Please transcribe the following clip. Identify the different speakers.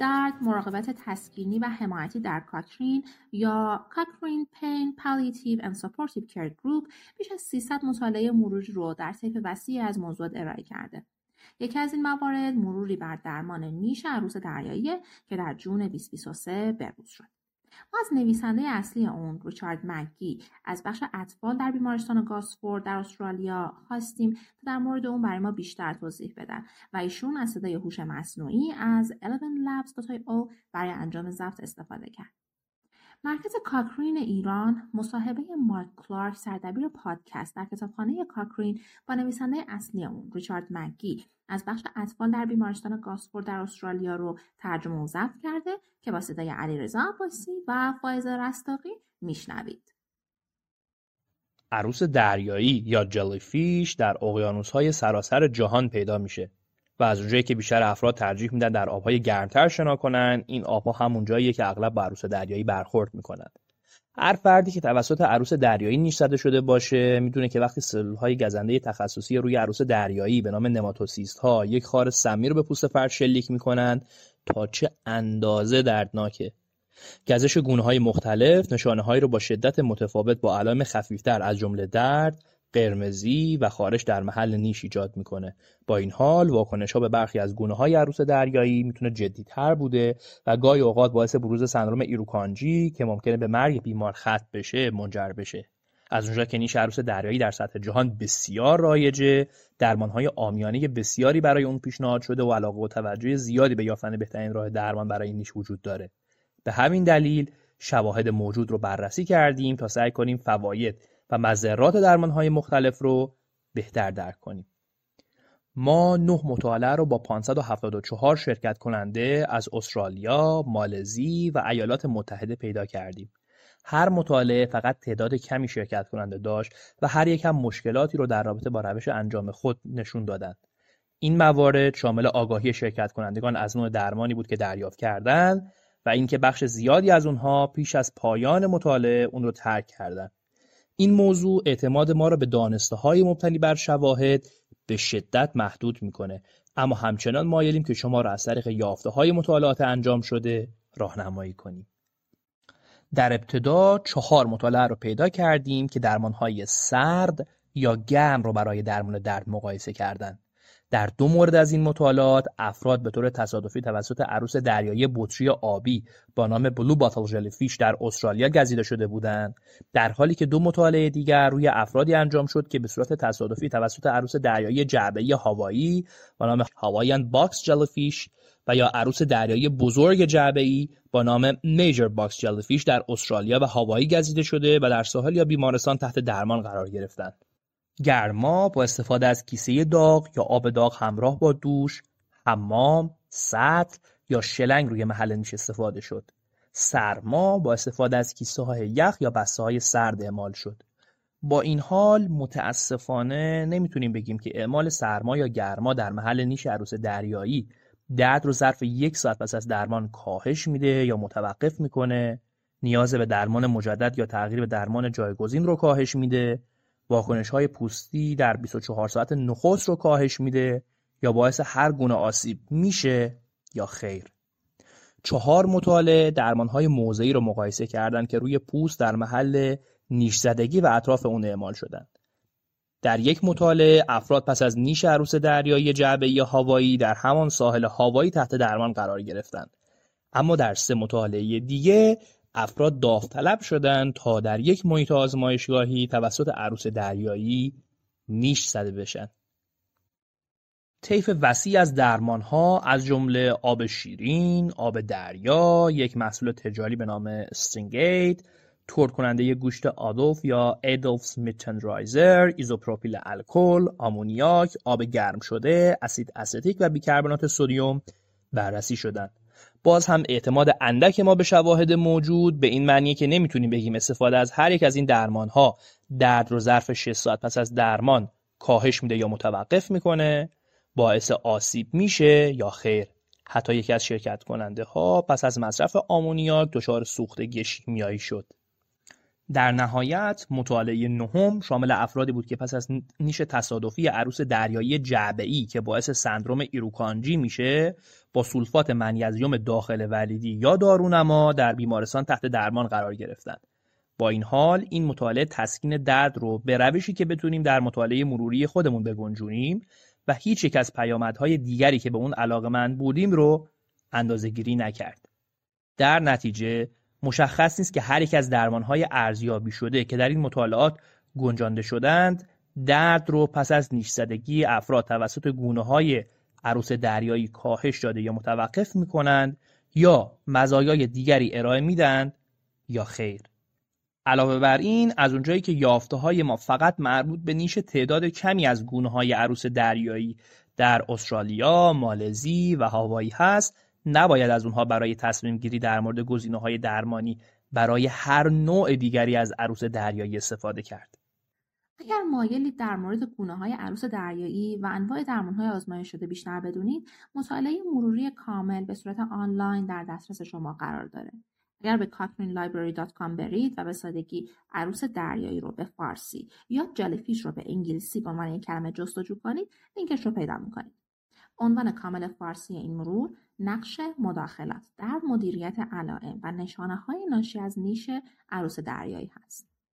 Speaker 1: درد مراقبت تسکینی و حمایتی در کاکرین یا کاکرین پین پالیتیو and Supportive Care Group بیش از 300 مطالعه مروری رو در طیف وسیعی از موضوعات ارائه کرده. یکی از این موارد مروری بر درمان نیش عروس دریایی که در جون 2023 بروز شد. ما از نویسنده اصلی اون ریچارد مگی از بخش اطفال در بیمارستان گاسفورد در استرالیا خواستیم تا در مورد اون برای ما بیشتر توضیح بدن و ایشون از صدای هوش مصنوعی از 11labs.io برای انجام ضبط استفاده کرد. مرکز کاکرین ایران مصاحبه مارک کلارک سردبیر پادکست در کتابخانه کاکرین با نویسنده اصلی اون ریچارد مگی از بخش اطفال در بیمارستان گاسفورد در استرالیا رو ترجمه و ضبط کرده که با صدای علیرضا عباسی و فایز رستاقی میشنوید.
Speaker 2: عروس دریایی یا jellyfish در اقیانوس‌های سراسر جهان پیدا میشه. و از اونجایی که بیشتر افراد ترجیح میدن در آبهای گرمتر شنا کنن این آبها همون جاییه که اغلب با عروس دریایی برخورد می‌کنن. هر فردی که توسط عروس دریایی نیش زده شده باشه می‌دونه که وقتی سلول های گزنده تخصصی روی عروس دریایی به نام نماتوسیست ها یک خار سمی رو به پوست فرد شلیک می‌کنن تا چه اندازه دردناکه. گزش گونه های مختلف نشانه هایی رو با شدت متفاوت با علائم خفیفتر از جمله درد قرمزی و خارش در محل نیش ایجاد می‌کنه. با این حال واکنش ها به برخی از گونه های عروس دریایی می‌تونه جدیتر بوده و گاهی اوقات باعث بروز سندروم ایروکانجی که ممکنه به مرگ بیمار ختم بشه منجر بشه. از اونجا که نیش عروس دریایی در سطح جهان بسیار رایجه های آمیانه بسیاری برای اون پیشنهاد شده و علاقه و توجه زیادی به یافتن بهترین راه درمان برای نیش وجود داره. به همین دلیل شواهد موجود رو بررسی کردیم تا سعی کنیم فواید و مذرات های مختلف رو بهتر درک کنیم. ما نه مطالعه رو با 574 شرکت کننده از استرالیا، مالزی و ایالات متحده پیدا کردیم. هر مطالعه فقط تعداد کمی شرکت کننده داشت و هر یک هم مشکلاتی رو در رابطه با روش انجام خود نشون دادند. این موارد شامل آگاهی شرکت کنندگان از نوع درمانی بود که دریافت کردند و اینکه بخش زیادی از اونها پیش از پایان مطالعه اون رو ترک کردند. این موضوع اعتماد ما را به های مبتنی بر شواهد به شدت محدود می‌کنه. اما همچنان مایلیم که شما را از طریق های مطالعات انجام شده راهنمایی کنیم. در ابتدا چهار مطالعه رو پیدا کردیم که های سرد یا گرم رو برای درمان درد مقایسه کردند. در دو مورد از این مطالعات افراد به طور تصادفی توسط عروس دریایی بطری آبی با نام bluebottle jellyfish در استرالیا گزیده شده بودند. در حالی که دو مطالعه دیگر روی افرادی انجام شد که به صورت تصادفی توسط عروس دریایی جعبه‌ای هاوایی با نام Hawaiian box jellyfish و یا عروس دریایی بزرگ جعبه‌ای با نام major box jellyfish در استرالیا و هاوایی گزیده شده و در ساحل یا بیمارستان تحت درمان قرار گرفتند. گرما با استفاده از کیسه داغ یا آب داغ همراه با دوش، حمام، سطل یا شلنگ روی محل نیش استفاده شد. سرما با استفاده از کیسه های یخ یا بسته های سرد اعمال شد. با این حال متاسفانه نمی‌تونیم بگیم که اعمال سرما یا گرما در محل نیش عروس دریایی درد رو ظرف یک ساعت پس از درمان کاهش میده یا متوقف می‌کنه نیاز به درمان مجدد یا تغییر به درمان جایگزین رو کاهش میده های پوستی در 24 ساعت نخست رو کاهش میده یا باعث هر گونه آسیب میشه یا خیر چهار مطالعه های موضعی رو مقایسه کردند که روی پوست در محل نیش زدگی و اطراف اون اعمال شدند. در یک مطالعه افراد پس از نیش عروس دریایی جعبه یا هوایی در همان ساحل هوایی تحت درمان قرار گرفتند. اما در سه مطالعه دیگه افراد داوطلب شدند تا در یک محیط آزمایشگاهی توسط عروس دریایی نیش زده بشن. طیف وسیع از درمانها از جمله آب شیرین، آب دریا، یک محصول تجاری به نام Stingaid، ترد کننده گوشت آدولف یا Adolph's meat tenderizer، ایزوپروپیل الکل، آمونیاک، آب گرم شده، اسید استیک و بیکربنات سدیم بررسی شدند. باز هم اعتماد اندک ما به شواهد موجود به این معنیه که نمی‌تونیم بگیم استفاده از هر یک از این درمان ها درد رو ظرف 6 ساعت پس از درمان کاهش میده یا متوقف می‌کنه باعث آسیب میشه یا خیر. حتی یکی از شرکت کننده ها پس از مصرف آمونیاک دچار سوختگی شیمیایی شد. در نهایت مطالعه نهم شامل افرادی بود که پس از نیش تصادفی عروس دریایی جعبه‌ای که باعث سندروم ایروکانجی میشه با سولفات منیزیم داخل ولیدی یا دارونما در بیمارستان تحت درمان قرار گرفتند. با این حال این مطالعه تسکین درد رو به روشی که بتونیم در مطالعه مروری خودمون بگنجونیم و هیچ یک از پیامدهای دیگری که به اون علاقمند بودیم رو اندازه گیری نکرد. در نتیجه مشخص نیست که هر یک از درمانهای ارزیابی شده که در این مطالعات گنجانده شدند درد رو پس از نیش زدگی افراد توسط گونه های عروس دریایی کاهش داده یا متوقف می کنند یا مزایای دیگری ارائه میدند یا خیر. علاوه بر این از اونجایی که یافته های ما فقط مربوط به نیش تعداد کمی از گونه های عروس دریایی در استرالیا، مالزی و هاوایی هست نباید از اونها برای تصمیم گیری در مورد گزینه های درمانی برای هر نوع دیگری از عروس دریایی استفاده کرد.
Speaker 1: اگر مایلید در مورد گونه های عروس دریایی و انواع درمان های آزمایش شده بیشتر بدونید، مطالعه مروری کامل به صورت آنلاین در دسترس شما قرار داره. اگر به cochranelibrary.com برید و به سادگی عروس دریایی رو به فارسی یا جلیفیش رو به انگلیسی عنوان یک کلمه جستجو کنید لینکش رو پیدا می‌کنید عنوان کامل فارسی این مرور نقش مداخلات در مدیریت علائم و نشانه های ناشی از نیش عروس دریایی هست.